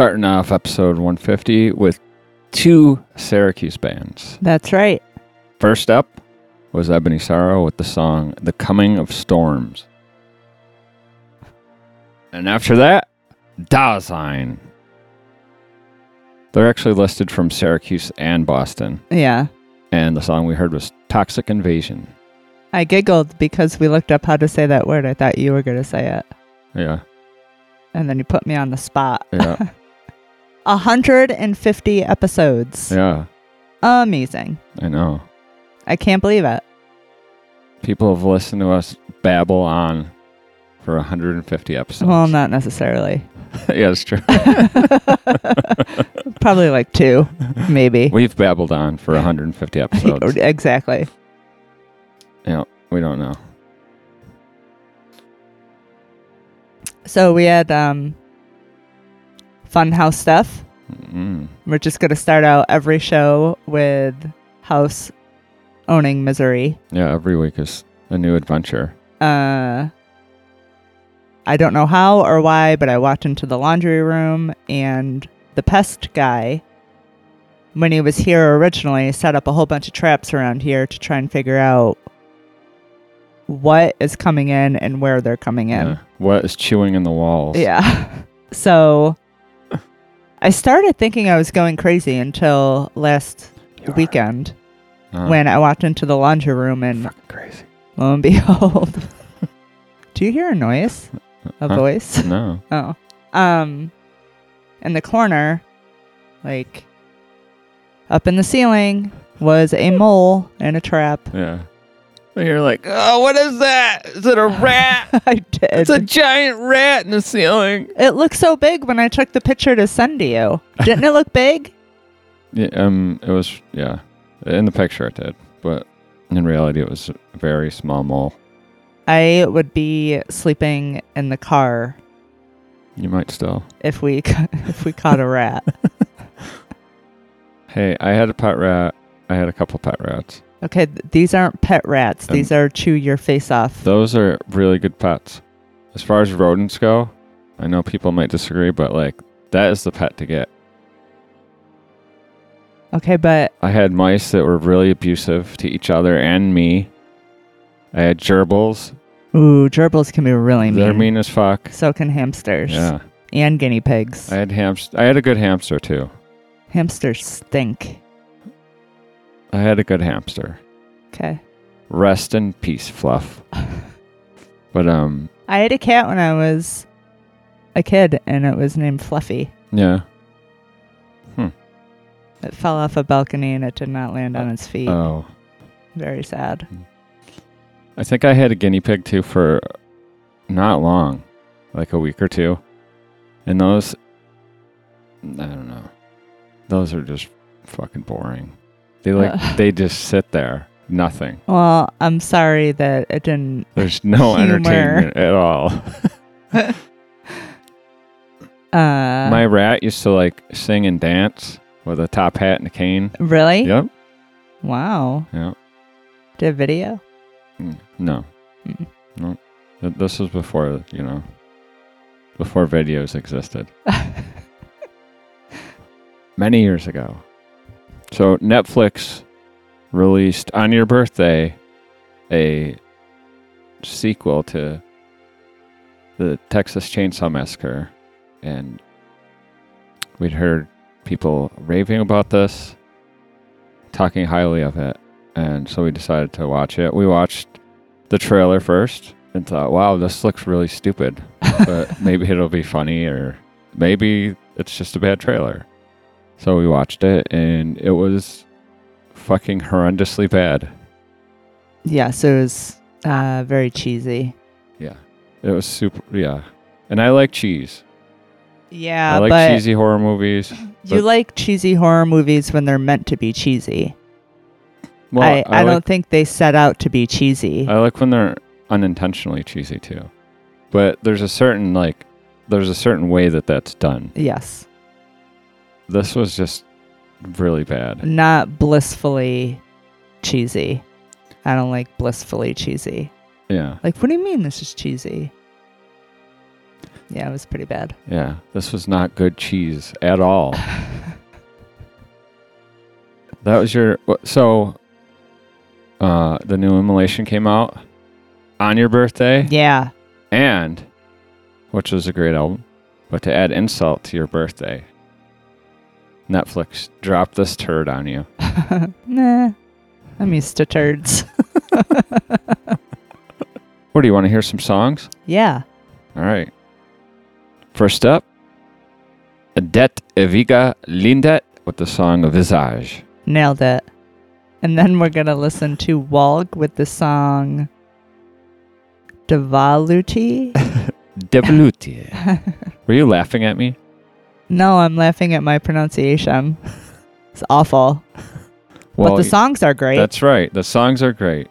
starting off episode 150 with two Syracuse bands. That's right. First up was Ebony Sorrow with the song The Coming of Storms. And after that, Dasein. They're actually listed from Syracuse and Boston. Yeah. And the song we heard was Toxic Invasion. I giggled because we looked up how to say that word. I thought you were going to say it. Yeah. And then you put me on the spot. Yeah. 150 episodes. yeah. Amazing. I know. I can't believe it. People have listened to us babble on for 150 episodes. Well, not necessarily. yeah, it's true. Probably like two, maybe. We've babbled on for 150 episodes. exactly. yeah, we don't know. So we had um, fun house stuff. Mm. We're just going to start out every show with house owning misery. Yeah, every week is a new adventure. Uh, I don't know how or why, but I walked into the laundry room and the pest guy, when he was here originally, set up a whole bunch of traps around here to try and figure out what is coming in and where they're coming in. Yeah. What is chewing in the walls? Yeah. So I started thinking I was going crazy until last weekend Uh, when I walked into the laundry room and fucking crazy. lo and behold, do you hear a noise? A Huh? voice? No. Oh. Um in the corner, like up in the ceiling, was a mole in a trap. Yeah. And you're like, oh, what is that? Is it a rat? I did. it's a giant rat in the ceiling. it looked so big when I took the picture to send to you. Didn't it look big? Yeah, um, it was yeah. In the picture it did, but in reality it was a very small mole. I would be sleeping in the car You might still. if we if we caught a rat. Hey, I had a pet rat. I had a couple pet rats. Okay, th- these aren't pet rats. Um, These are chew your face off. Those are really good pets. As far as rodents go, I know people might disagree, but like that is the pet to get. Okay, but I had mice that were really abusive to each other and me. I had gerbils. ooh, gerbils can be really mean. They're mean. mean as fuck. So can hamsters. Yeah. And guinea pigs. I had hamster. I had a good hamster too. hamsters stink. I had a good hamster. Okay. Rest in peace, Fluff. But um I had a cat when I was a kid, and it was named Fluffy. yeah. It fell off a balcony and it did not land on its feet. Oh. Very sad. I think I had a guinea pig too for not long, like a week or two. And those, I don't know, those are just fucking boring. They like Uh. they just sit there, nothing. Well, I'm sorry that it didn't. There's no Humor. entertainment at all. Uh, My rat used to like sing and dance with a top hat and a cane. really? Yep. Wow. Yep. Did video? Mm, No. Mm. No. This was before you know, before videos existed. many years ago. So Netflix released on your birthday a sequel to the Texas Chainsaw Massacre, and we'd heard people raving about this, talking highly of it, and so we decided to watch it. We watched the trailer first and thought, "Wow, this looks really stupid," but maybe it'll be funny, or maybe it's just a bad trailer. So we watched it, and it was fucking horrendously bad. yes, it was uh, very cheesy. Yeah, it was super. Yeah, and I like cheese. Yeah, I like cheesy horror movies. you like cheesy horror movies when they're meant to be cheesy. Well, I, I, like, don't think they set out to be cheesy. I like when they're unintentionally cheesy too, but there's a certain like, there's a certain way that that's done. yes. This was just really bad. Not blissfully cheesy. I don't like blissfully cheesy. Yeah, Like, what do you mean this is cheesy? Yeah, it was pretty bad. Yeah, this was not good cheese at all. that was your so. Uh, the new Immolation came out on your birthday, Yeah. and which was a great album. But to add insult to your birthday, Netflix dropped this turd on you. nah. I'm used to turds. What do you want to hear? Some songs? yeah. All right. First up, Det Eviga Leendet with the song Visage. Nailed it. And then we're going to listen to Walg with the song Devaluti. Devoluti. Were you laughing at me? No, I'm laughing at my pronunciation. It's awful. but the songs are great. That's right. The songs are great.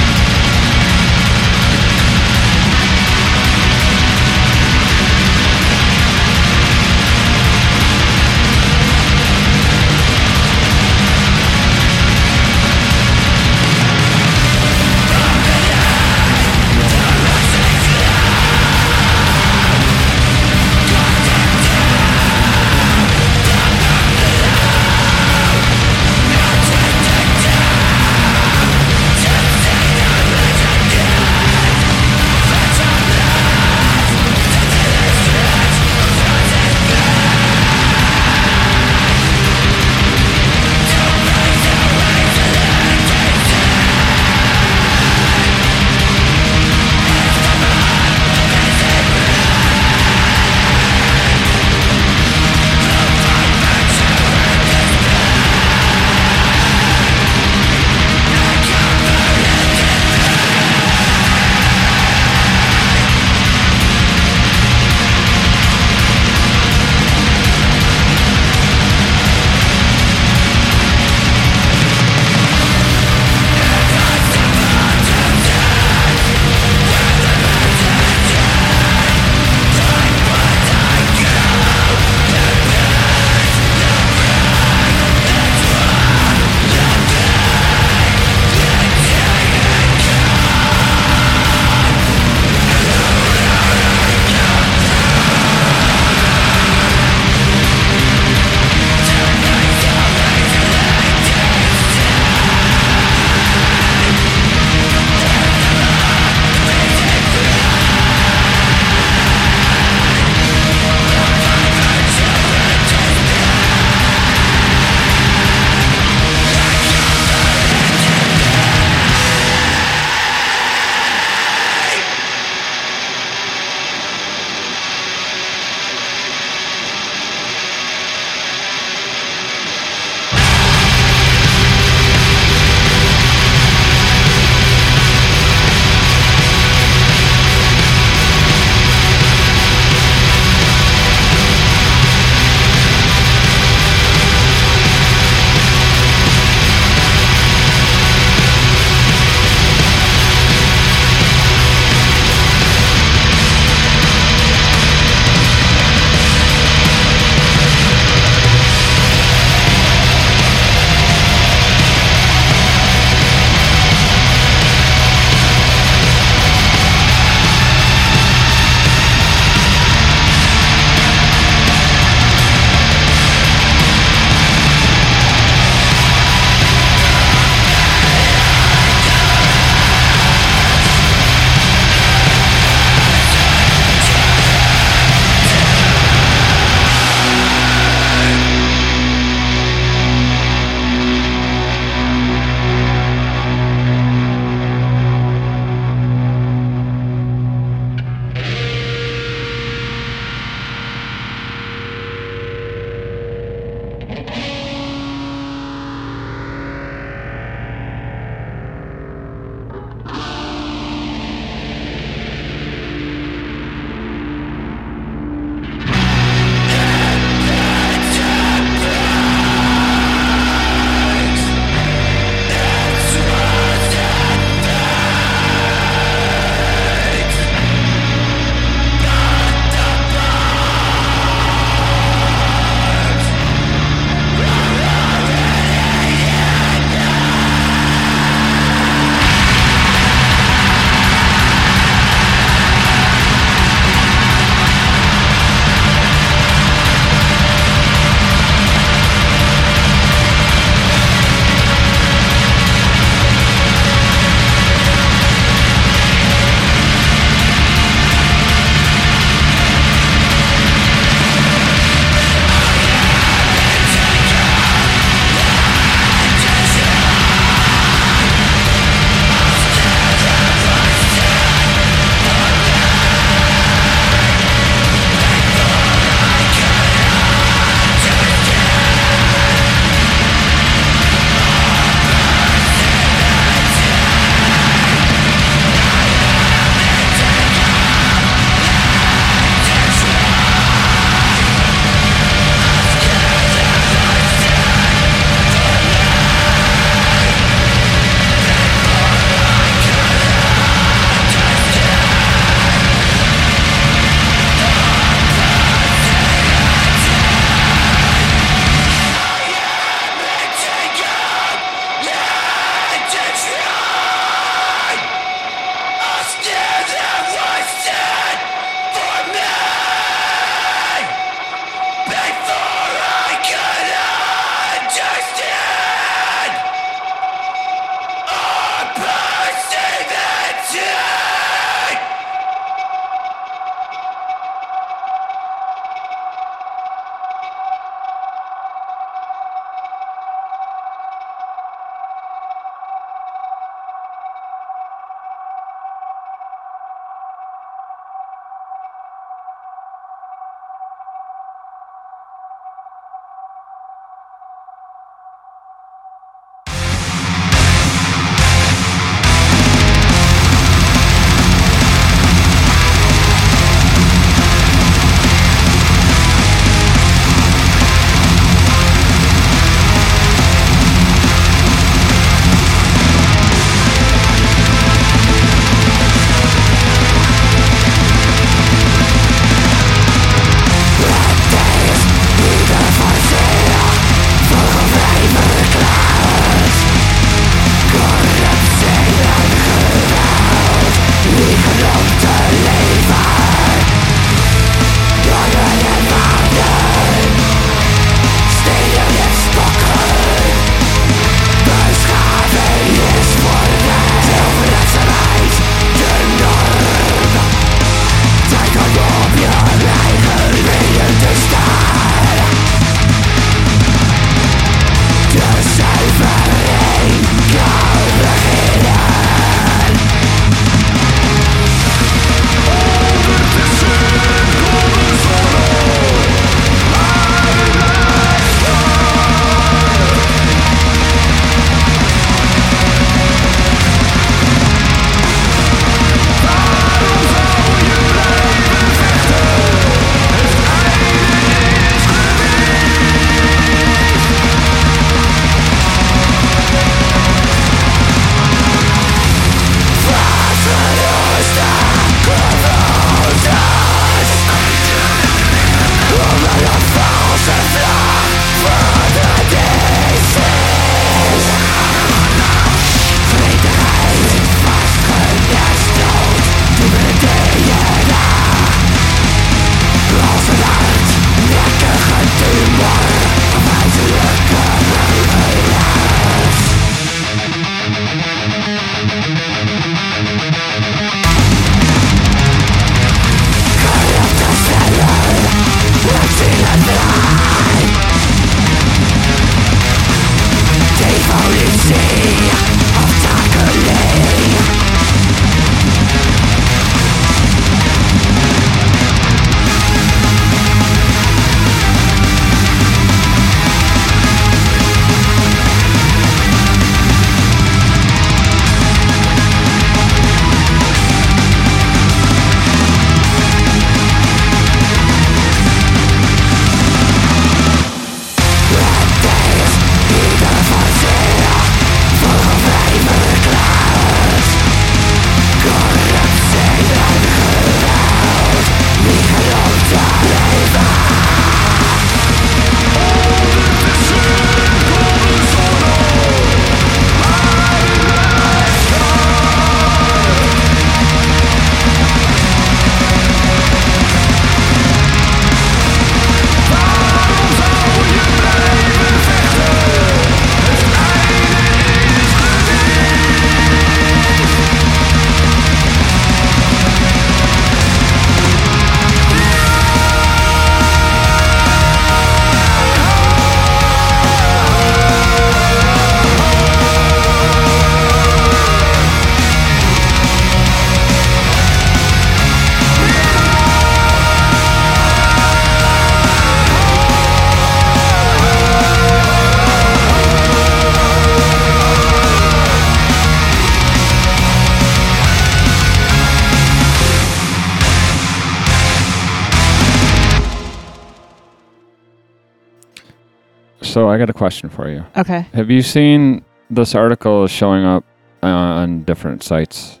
Got a question for you. Okay. Have you seen this article is showing up on different sites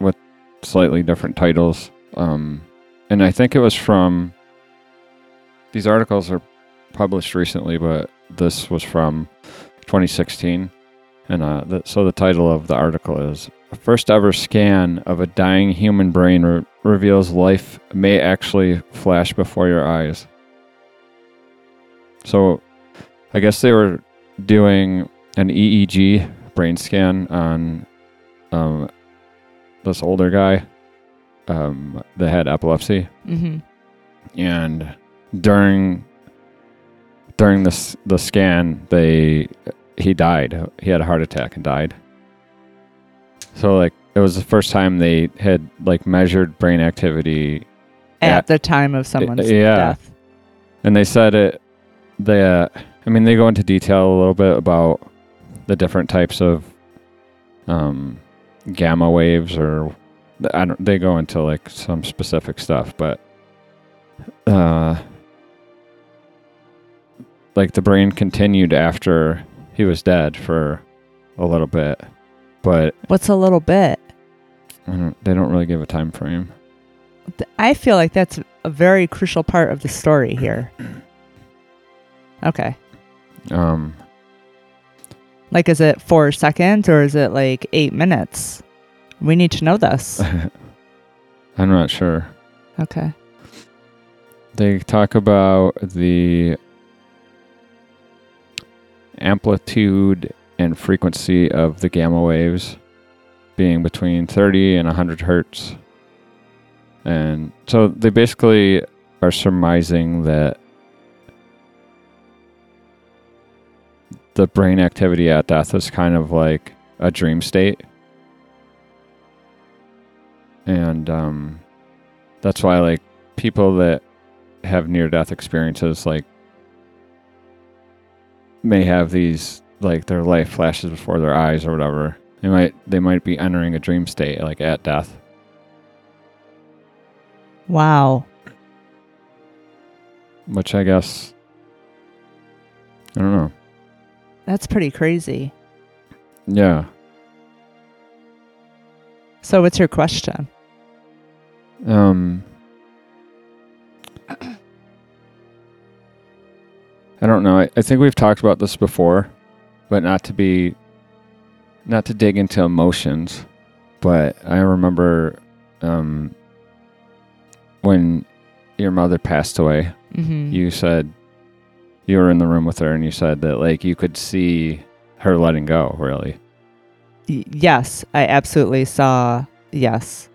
with slightly different titles? Um, and I think it was from these articles are published recently, but this was from 2016. And uh, the, so the title of the article is "A First Ever Scan of a Dying Human Brain re- Reveals Life May Actually Flash Before Your Eyes. So I guess they were doing an EEG brain scan on um, this older guy um, that had epilepsy, Mm-hmm. and during during this the scan, they he died. He had a heart attack and died. So like it was the first time they had like measured brain activity, At Yeah. the time of someone's yeah. death. and they said it. Uh, I mean, they go into detail a little bit about the different types of um, gamma waves, or I don't. They go into like some specific stuff, but uh, like the brain continued after he was dead for a little bit, but What's a little bit? I don't, they don't really give a time frame. I feel like that's a very crucial part of the story here. Okay. Um, Like, is it four seconds or is it like eight minutes? We need to know this. I'm not sure. Okay. They talk about the amplitude and frequency of the gamma waves being between 30 and 100 hertz. And so they basically are surmising that the brain activity at death is kind of like a dream state. And um, that's why, like, people that have near death experiences like may have these like their life flashes before their eyes or whatever they might they might be entering a dream state like at death Wow. which i guess i don't know That's pretty crazy. yeah So, what's your question? um i don't know I, I think we've talked about this before but not to be not to dig into emotions but i remember um when your mother passed away Mm-hmm. you said you were in the room with her and you said that like you could see her letting go really Y- yes, I absolutely saw. Yes.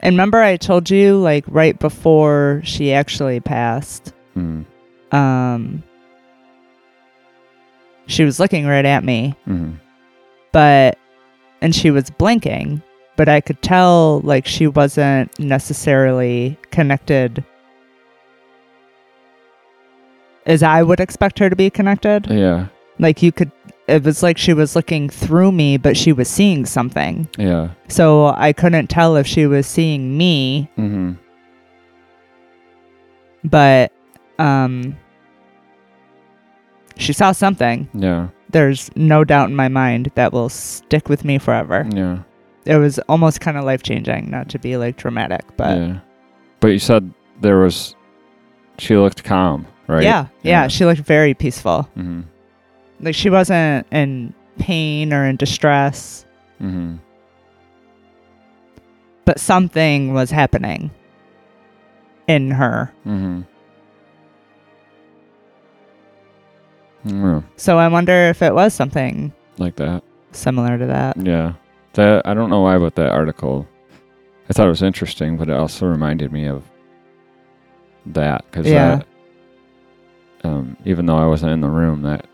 And remember, I told you, like, right before she actually passed, mm. um, she was looking right at me, hmm but, and she was blinking, but I could tell, like, she wasn't necessarily connected as I would expect her to be connected. yeah Like, you could, it was like she was looking through me, but she was seeing something. yeah So I couldn't tell if she was seeing me, Mm-hmm. but, um, she saw something. yeah there's no doubt in my mind that will stick with me forever. yeah It was almost kind of life changing, not to be like dramatic, but yeah but you said there was she looked calm right yeah, yeah, she looked very peaceful. hmm Like she wasn't in pain or in distress, hmm but something was happening in her. hmm Yeah, So I wonder if it was something like that similar to that. Yeah. That I don't know why, but that article, I thought it was interesting, but it also reminded me of that because Yeah. Um, even though I wasn't in the room, that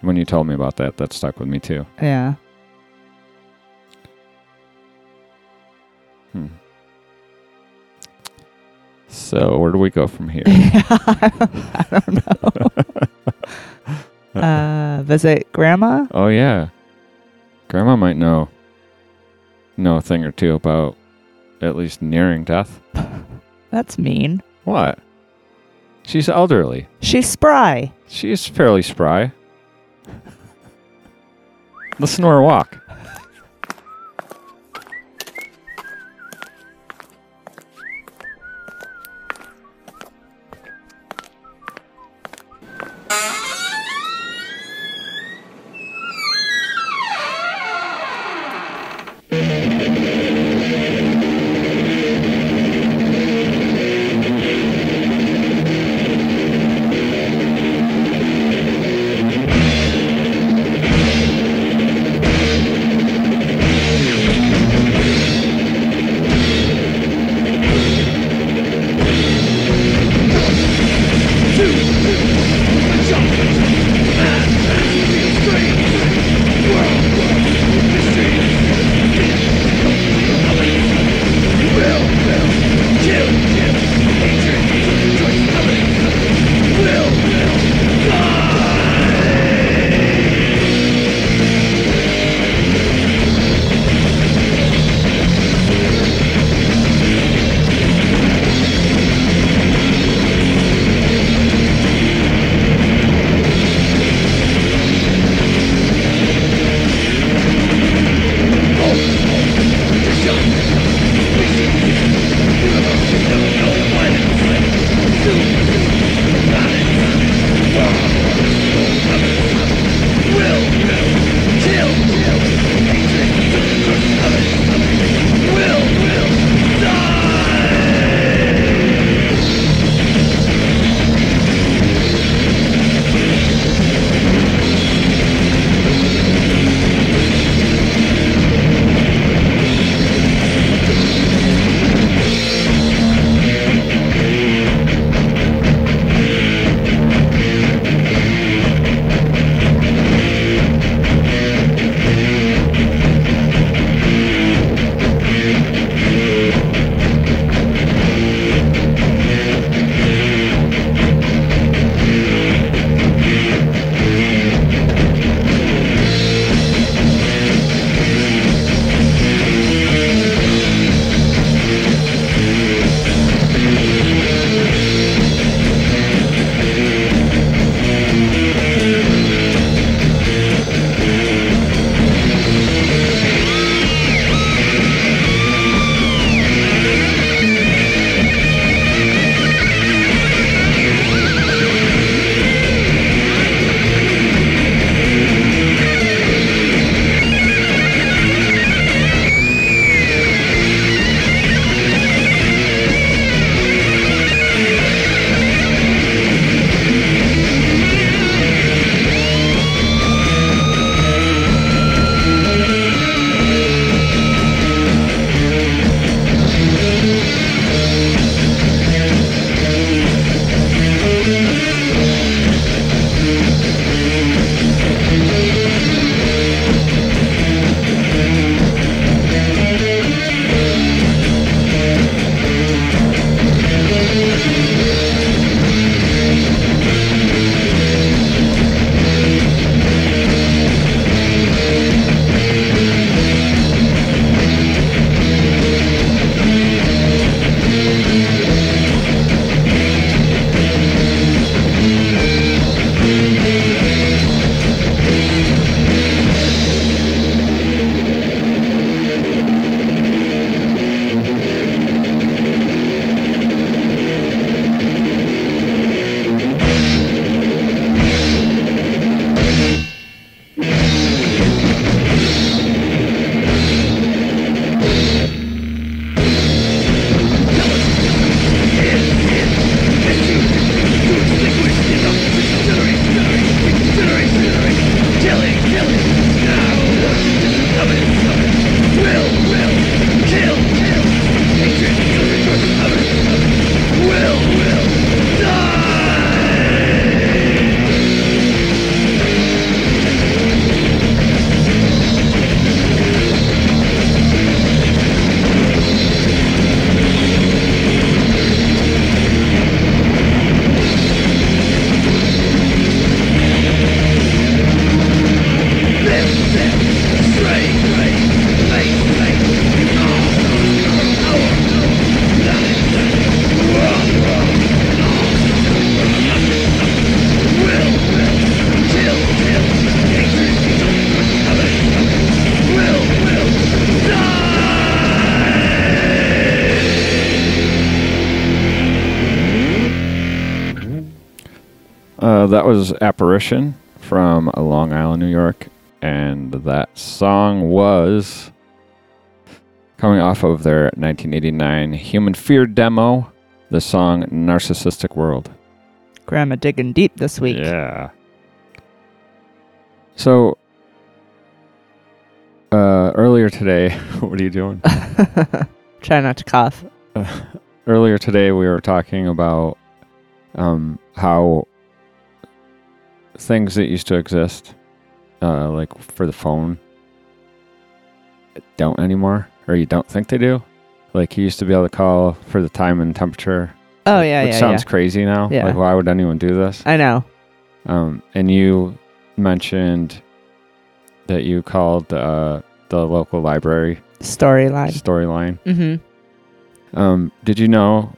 when you told me about that, that stuck with me too. Yeah. Hmm. So where do we go from here? I don't know. uh, visit grandma? oh yeah, Grandma might know know a thing or two about at least nearing death. That's mean. What? She's elderly. She's spry. She is fairly spry. Listen to her walk. Was Apparition from Long Island, New York, and that song was coming off of their 1989 Human Fear demo, the song Narcissistic World. Grandma digging deep this week. Yeah. So, uh, earlier today, what are you doing? Try not to cough. earlier today, we were talking about um, how things that used to exist, uh, like for the phone, don't anymore, or you don't think they do. Like you used to be able to call for the time and temperature. Oh yeah, which yeah, sounds yeah. crazy now. Yeah. Like, why would anyone do this? I know. Um, and you mentioned that you called uh, the local library Storyline. storyline. Mm-hmm. Um, did you know?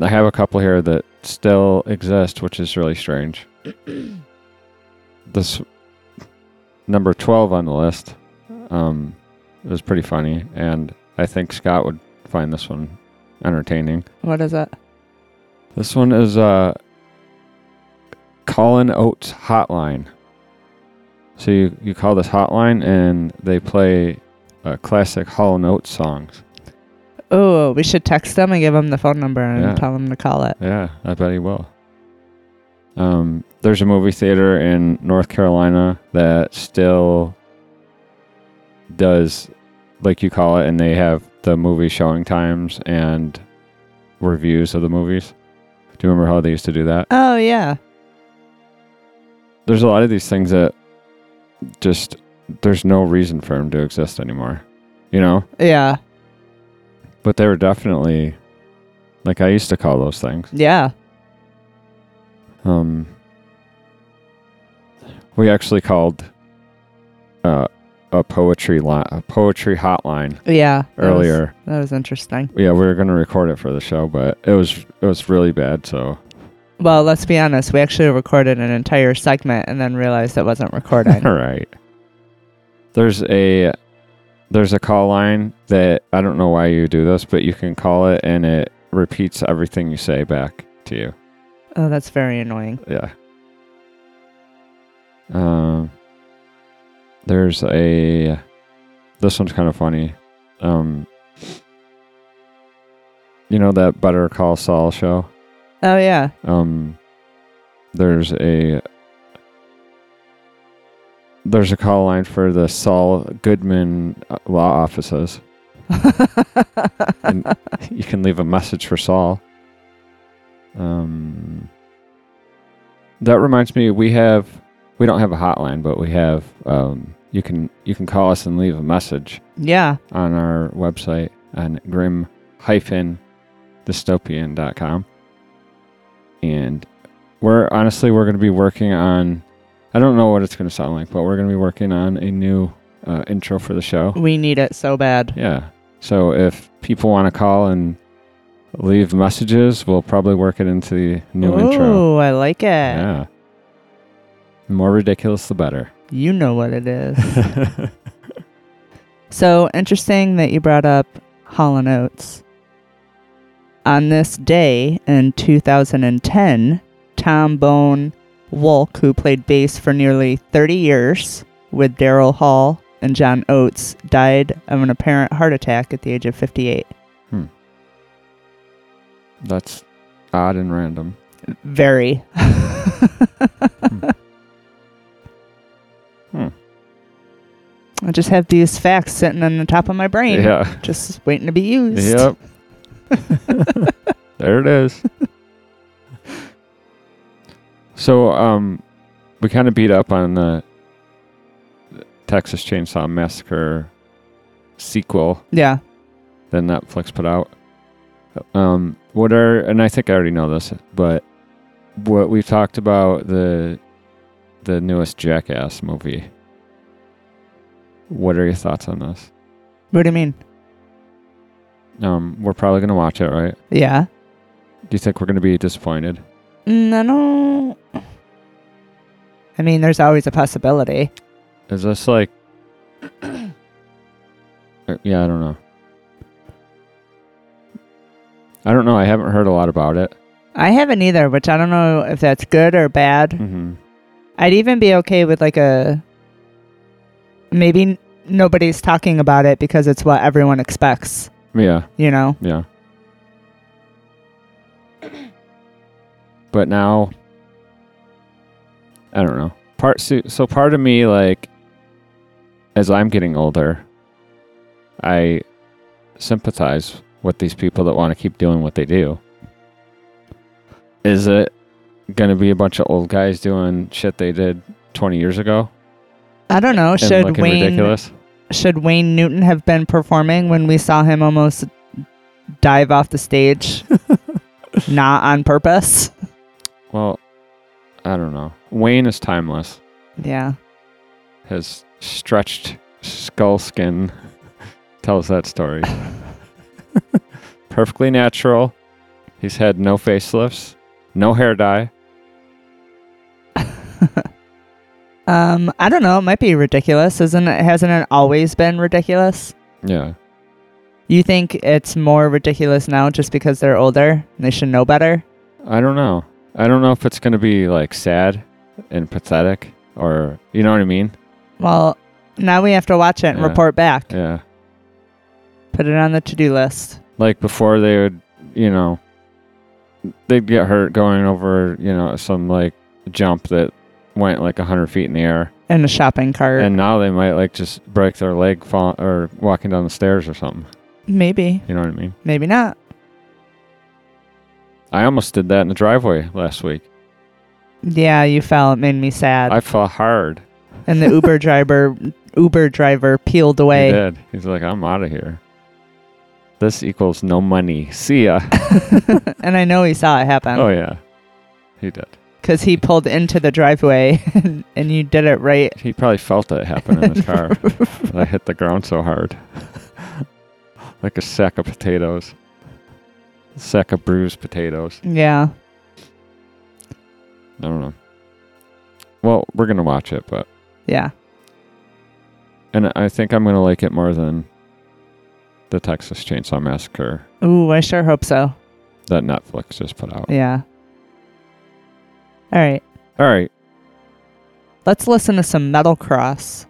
I have a couple here that still exist, which is really strange. this number twelve on the list um, was pretty funny, and I think Scott would find this one entertaining. What is it? This one is uh, Callin' Oates Hotline. So you, you call this hotline, and they play uh, classic Hall Oates songs. Oh, we should text them and give them the phone number and Yeah. tell them to call it. Yeah, I bet he will. Um, there's a movie theater in North Carolina that still does, like you call it, and they have the movie showing times and reviews of the movies. Do you remember how they used to do that? Oh yeah. There's a lot of these things that just there's no reason for them to exist anymore, you know. Yeah. But they were definitely like I used to call those things. Yeah. Um, we actually called uh, a poetry li- a poetry hotline Yeah. that was- earlier. That was interesting. Yeah, we were gonna record it for the show, but it was it was really bad. So Well, let's be honest. We actually recorded an entire segment and then realized it wasn't recording. all right, there's a there's a call line that I don't know why you do this, but you can call it and it repeats everything you say back to you. Oh, that's very annoying. Yeah. Um, there's a. This one's kind of funny. Um, you know that Better Call Saul show. Oh yeah. Um, there's a. There's a call line for the Saul Goodman uh, law offices. And you can leave a message for Saul. Um, that reminds me, we have we don't have a hotline, but we have um, you can you can call us and leave a message yeah. on our website on grim hyphen dystopian.com. And we're honestly we're going to be working on I don't know what it's going to sound like, but we're going to be working on a new uh, intro for the show. We need it so bad. Yeah. So if people want to call and leave messages, we'll probably work it into the new intro. oh, intro. I like it. Yeah. The more ridiculous, the better. You know what it is. so interesting that you brought up Hall and Oates. On this day in 2010, T-Bone Wolk, who played bass for nearly 30 years with Daryl Hall and John Oates, died of an apparent heart attack at the age of 58. Hmm. That's odd and random. Very. Hmm. I just have these facts sitting on the top of my brain, Yeah. just waiting to be used. Yep. there it is. so, um, we kind of beat up on the Texas Chainsaw Massacre sequel Yeah. that Netflix put out. Um, what are and I think I already know this, but what we've talked about the the newest Jackass movie. What are your thoughts on this? What do you mean? Um, we're probably gonna watch it, right? Yeah. Do you think we're gonna be disappointed? No, I don't. I mean, there's always a possibility. Is this like? Uh, yeah, I don't know. I don't know. I haven't heard a lot about it. I haven't either, which I don't know if that's good or bad. hmm I'd even be okay with like a maybe n- nobody's talking about it because it's what everyone expects, Yeah, you know? yeah. But now, I don't know. Part so, so part of me like, as I'm getting older, I sympathize with these people that want to keep doing what they do. Is it going to be a bunch of old guys doing shit they did 20 years ago I don't know. Should Wayne ridiculous? should Wayne Newton have been performing when we saw him almost dive off the stage? Not on purpose. Well, I don't know. Wayne is timeless. Yeah. His stretched skull skin tells that story. Perfectly natural. He's had no facelifts, no hair dye. Um, I don't know. It might be ridiculous, isn't it? Hasn't it always been ridiculous? Yeah. You think it's more ridiculous now just because they're older and they should know better? I don't know. I don't know if it's going to be like sad and pathetic or, you know what I mean? Well, now we have to watch it and Yeah. report back. Yeah. Put it on the to-do list. Like before they would, you know, they'd get hurt going over, you know, some like jump that went like 100 feet in the air. In a shopping cart. And now they might like just break their leg fall or walking down the stairs or something. maybe, You know what I mean? maybe not. I almost did that in the driveway last week. Yeah, you fell. It made me sad. I fell hard. and the Uber driver, Uber driver peeled away. He did. He's like, I'm out of here. This equals no money. See ya. and I know he saw it happen oh yeah, he did. because he pulled into the driveway, and, and you did it right. He probably felt it happen in his car. I hit the ground so hard, like a sack of potatoes. A sack of bruised potatoes. Yeah. I don't know. Well, we're gonna watch it, but Yeah. and I think I'm gonna like it more than the Texas Chainsaw Massacre Ooh, I sure hope so. that Netflix just put out. Yeah. All right. All right. Let's listen to some Metal Cross.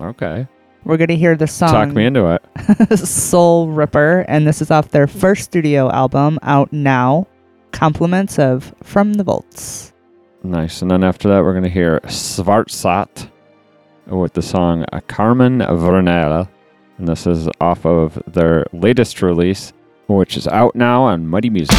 Okay. We're going to hear the song Talk me into it. Soul Ripper, and this is off their first studio album out now. Compliments of From the Vaults. Nice. And then after that, we're going to hear Svartsot with the song Carmen Vernale. And this is off of their latest release, which is out now on Mighty Music.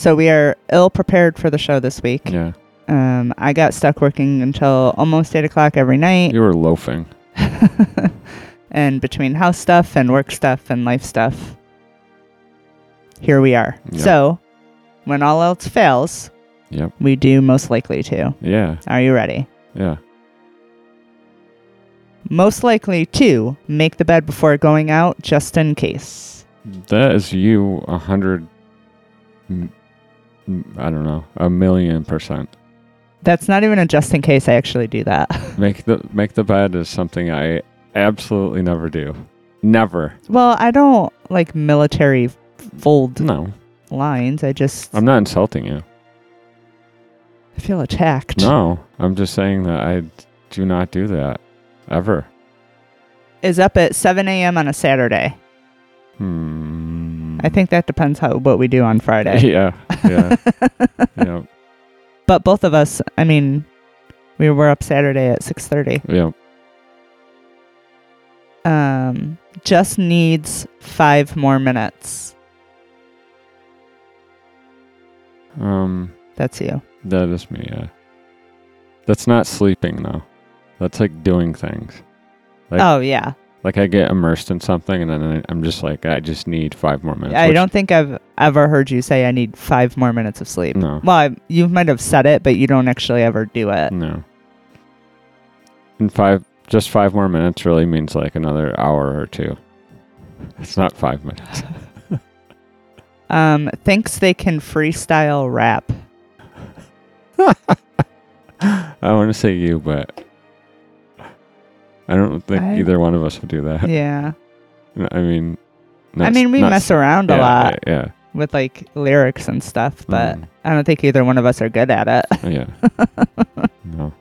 So we are ill prepared for the show this week. Yeah. Um, I got stuck working until almost eight o'clock every night, You were loafing. and between house stuff and work stuff and life stuff, here we are. Yep. So, when all else fails, Yep. we do most likely to. Yeah. Are you ready? Yeah. Most likely to make the bed before going out, just in case. That is you a hundred. I don't know, a million percent. That's not even a just in case. I actually do that. Make the make the bed is something I absolutely never do. Never. well, I don't like military fold No, lines. I just I'm not insulting you. I feel attacked. No, I'm just saying that I do not do that ever. Is up at 7 a.m. on a Saturday. Hmm. I think that depends how what we do on Friday. Yeah. Yeah. yeah. But both of us, I mean, we were up Saturday at 6:30. Yeah. Um, just needs five more minutes. Um. That's you. That is me. Yeah. That's not sleeping though. That's like doing things. Like- oh yeah. Like I get immersed in something, and then I'm just like, I just need five more minutes. Yeah, I which- don't think I've ever heard you say I need five more minutes of sleep. No. Well, I, you might have said it, but you don't actually ever do it. No. And five, just five more minutes really means like another hour or two. It's not five minutes. Um, thinks they can freestyle rap. I want to say you, but I don't think I- either one of us would do that. Yeah. I mean, I mean, we not mess around a yeah, lot Yeah, with like lyrics and stuff, but Mm. I don't think either one of us are good at it. yeah. yeah. no.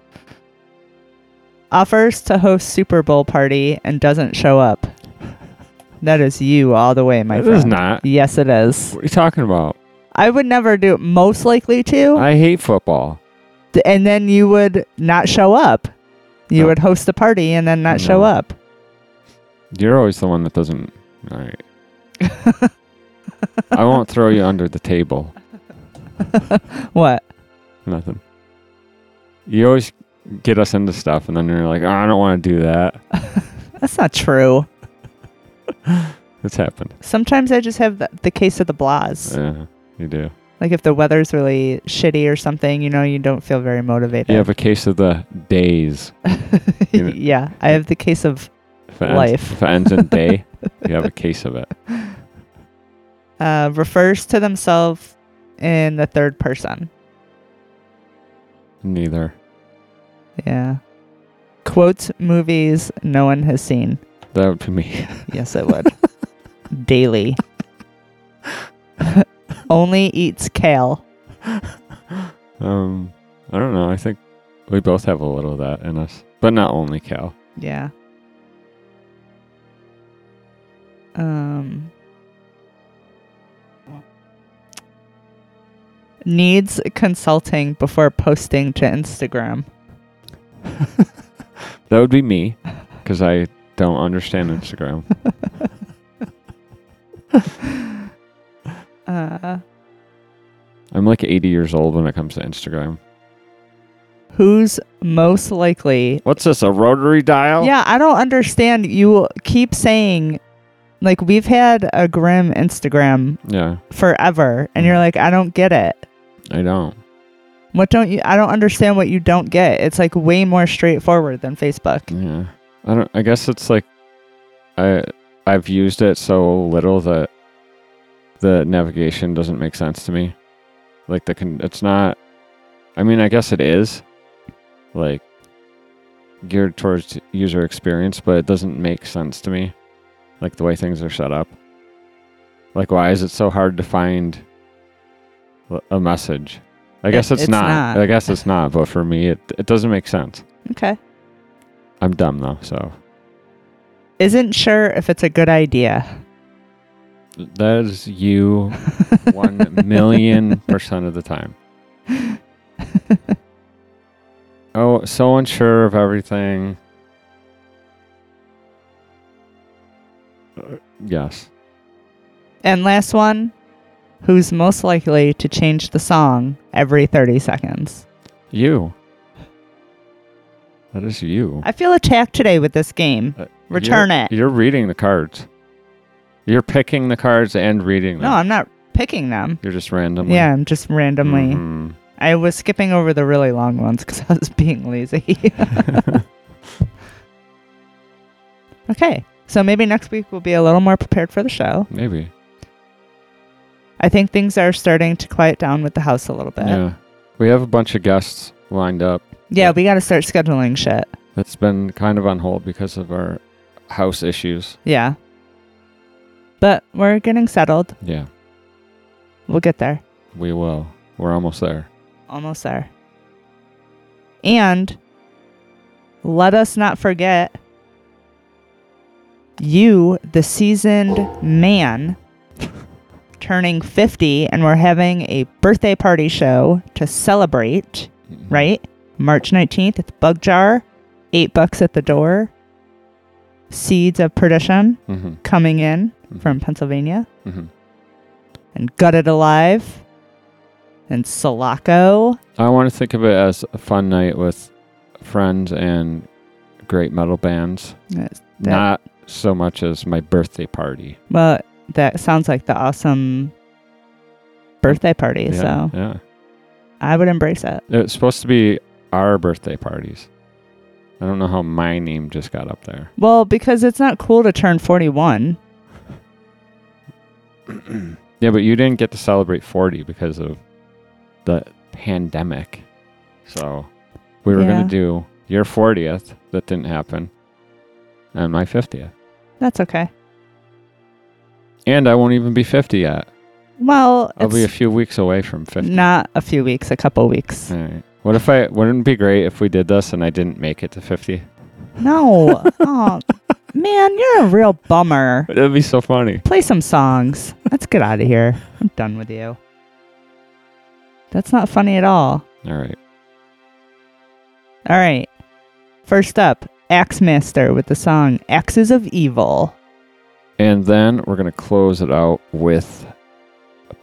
Offers to host Super Bowl party and doesn't show up. That is you all the way, my It friend. is not. Yes, it is. What are you talking about? I would never do it. Most likely to, I hate football. and then you would not show up. You No. would host the party and then not show up. You're always the one that doesn't. All right. I won't throw you under the table. What? Nothing. You always get us into stuff, and then you're like, oh, I don't want to do that. That's not true. It's happened. Sometimes I just have the, the case of the blahs. Yeah, you do. Like if the weather's really shitty or something, you know, you don't feel very motivated. You have a case of the days. you know- yeah, I have the case of If ends, Life. If it ends in day, you have a case of it. uh, refers to themselves in the third person. Neither. Yeah. Quotes movies no one has seen. That would be me. Yes, it would. Daily. Only eats kale. Um, I don't know. I think we both have a little of that in us, but not only kale. Yeah. Um. Needs consulting before posting to Instagram. That would be me, because I don't understand Instagram. Uh, I'm like 80 years old when it comes to Instagram. who's most likely? What's this? A rotary dial? Yeah, I don't understand. You keep saying, like, we've had a grim Instagram Yeah, forever, and you're like, I don't get it. I don't. What don't you? I don't understand what you don't get. It's like way more straightforward than Facebook. Yeah, I don't. I guess it's like I I've used it so little that the navigation doesn't make sense to me. Like the con- it's not. I mean, I guess it is like geared towards user experience, but it doesn't make sense to me. Like the way things are set up. Like, why is it so hard to find a message? I guess it's, it's not. not. I guess it's not. But for me, it it doesn't make sense. Okay. I'm dumb though, so Isn't sure if it's a good idea. That is you one million percent of the time. Oh, so unsure of everything. Uh, yes. And last one, who's most likely to change the song every 30 seconds? You. That is you. I feel attacked today with this game. Uh, Return you're- it. You're reading the cards. You're picking the cards and reading them. No, I'm not picking them. You're just randomly. Yeah, I'm just randomly. Mhm. I was skipping over the really long ones because I was being lazy. okay, so maybe next week we'll be a little more prepared for the show. Maybe. I think things are starting to quiet down with the house a little bit. Yeah. We have a bunch of guests lined up. Yeah, we got to start scheduling shit. That's been kind of on hold because of our house issues. Yeah. But we're getting settled. Yeah, We'll get there. we will. We're almost there. Almost there. And let us not forget you, the seasoned man, turning 50, and we're having a birthday party show to celebrate, Mhm. right? March 19th at the Bug Jar, eight bucks at the door. Seeds of Perdition Mhm. coming in Mhm. from Pennsylvania. Mhm. and Gutted Alive and Sulaco. I want to think of it as a fun night with friends and great metal bands. Not so much as my birthday party. Well, that sounds like the awesome birthday party, Yeah, so yeah. I would embrace it. It's supposed to be our birthday parties. I don't know how my name just got up there. Well, because it's not cool to turn 41. Yeah, but you didn't get to celebrate 40 because of the pandemic. So we were Yeah. going to do your 40th. That didn't happen. And my 50th. That's okay. And I won't even be 50 yet. Well, I'll be a few weeks away from 50. not a few weeks, a couple weeks. All right. What if I, wouldn't it be great if we did this and I didn't make it to 50? No. oh, man, you're a real bummer. That'd be so funny. Play some songs. Let's get out of here. I'm done with you. That's not funny at all. All right. All right. First up, Axemaster with the song Axes of Evil. And then we're going to close it out with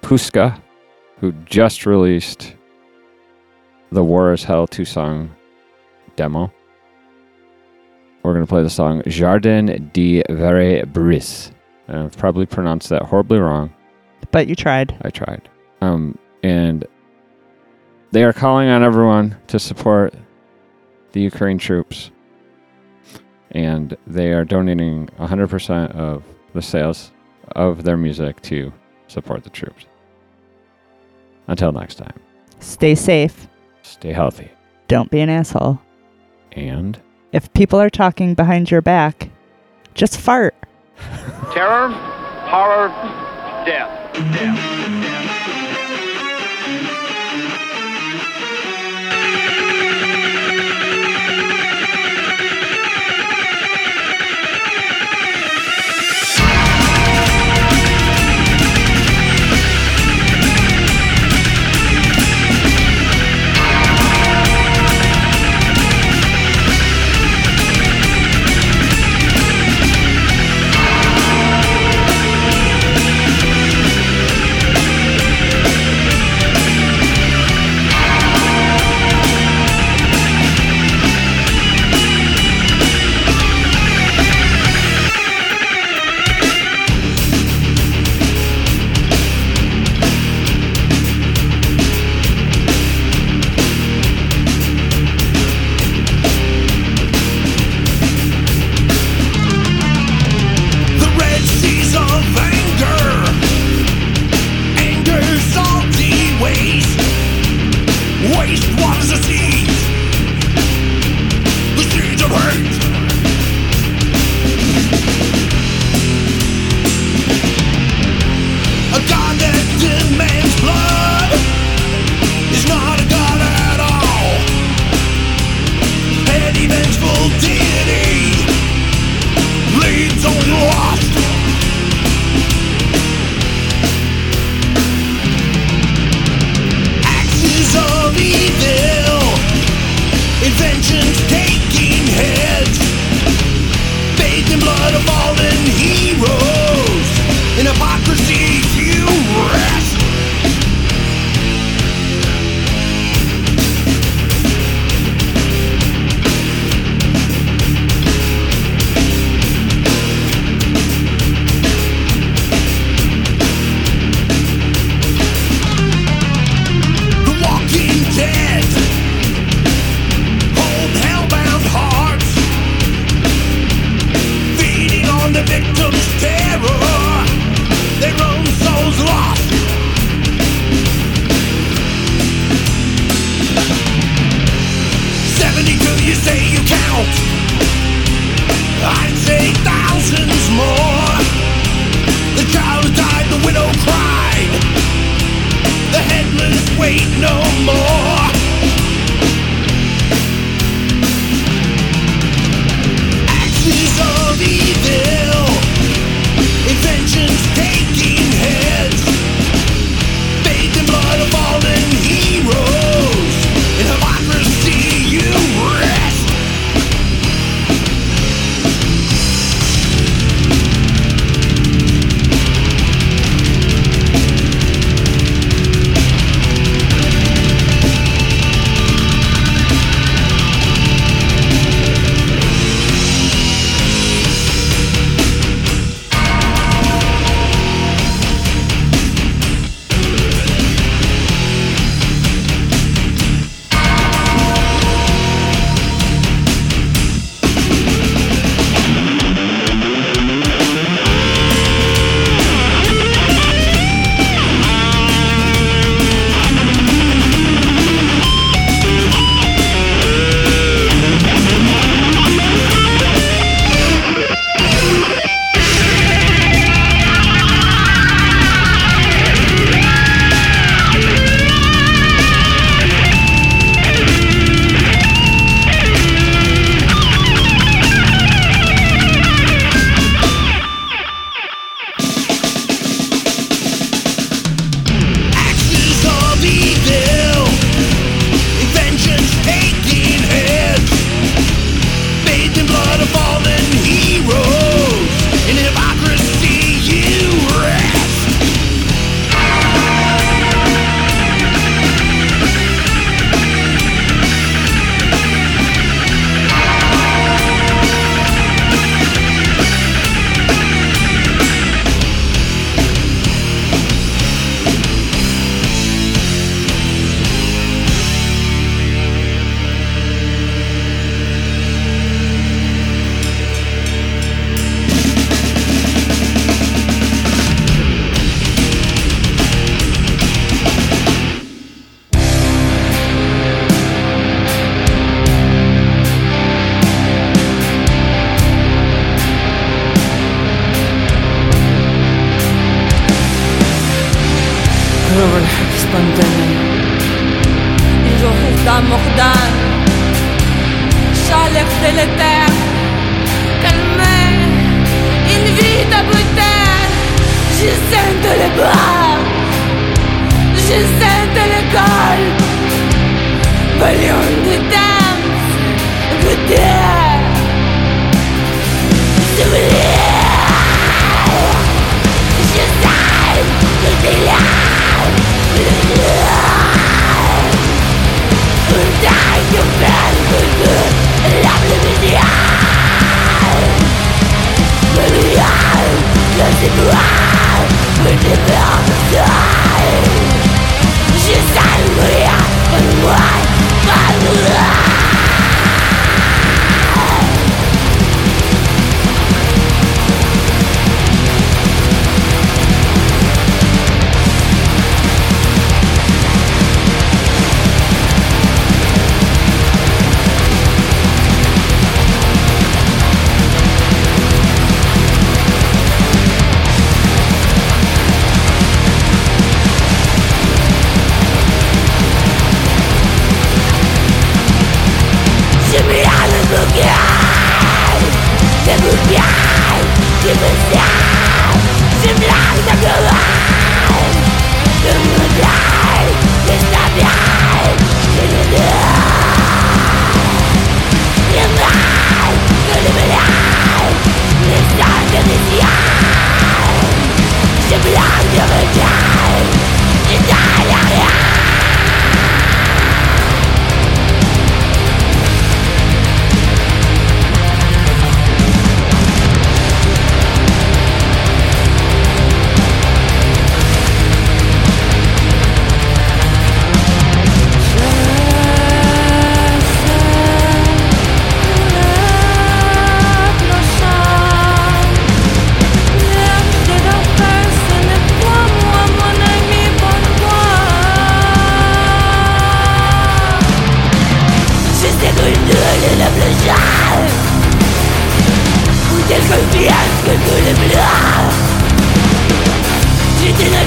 Pusca, who just released the War is Hell two song demo. We're going to play the song Jardin de Verre Bris. And I've probably pronounced that horribly wrong. But you tried. I tried. Um, and they are calling on everyone to support the Ukraine troops. And they are donating 100% of the sales of their music to support the troops. Until next time, Stay safe. stay healthy. Don't be an asshole. And If people are talking behind your back, just fart. Terror, horror, death. Death. The waste waters of sea. влюбленный танц Где? Земле Исчезает капелля Дай мне Люблю меня Меня Я тебя Мы тебя She's angry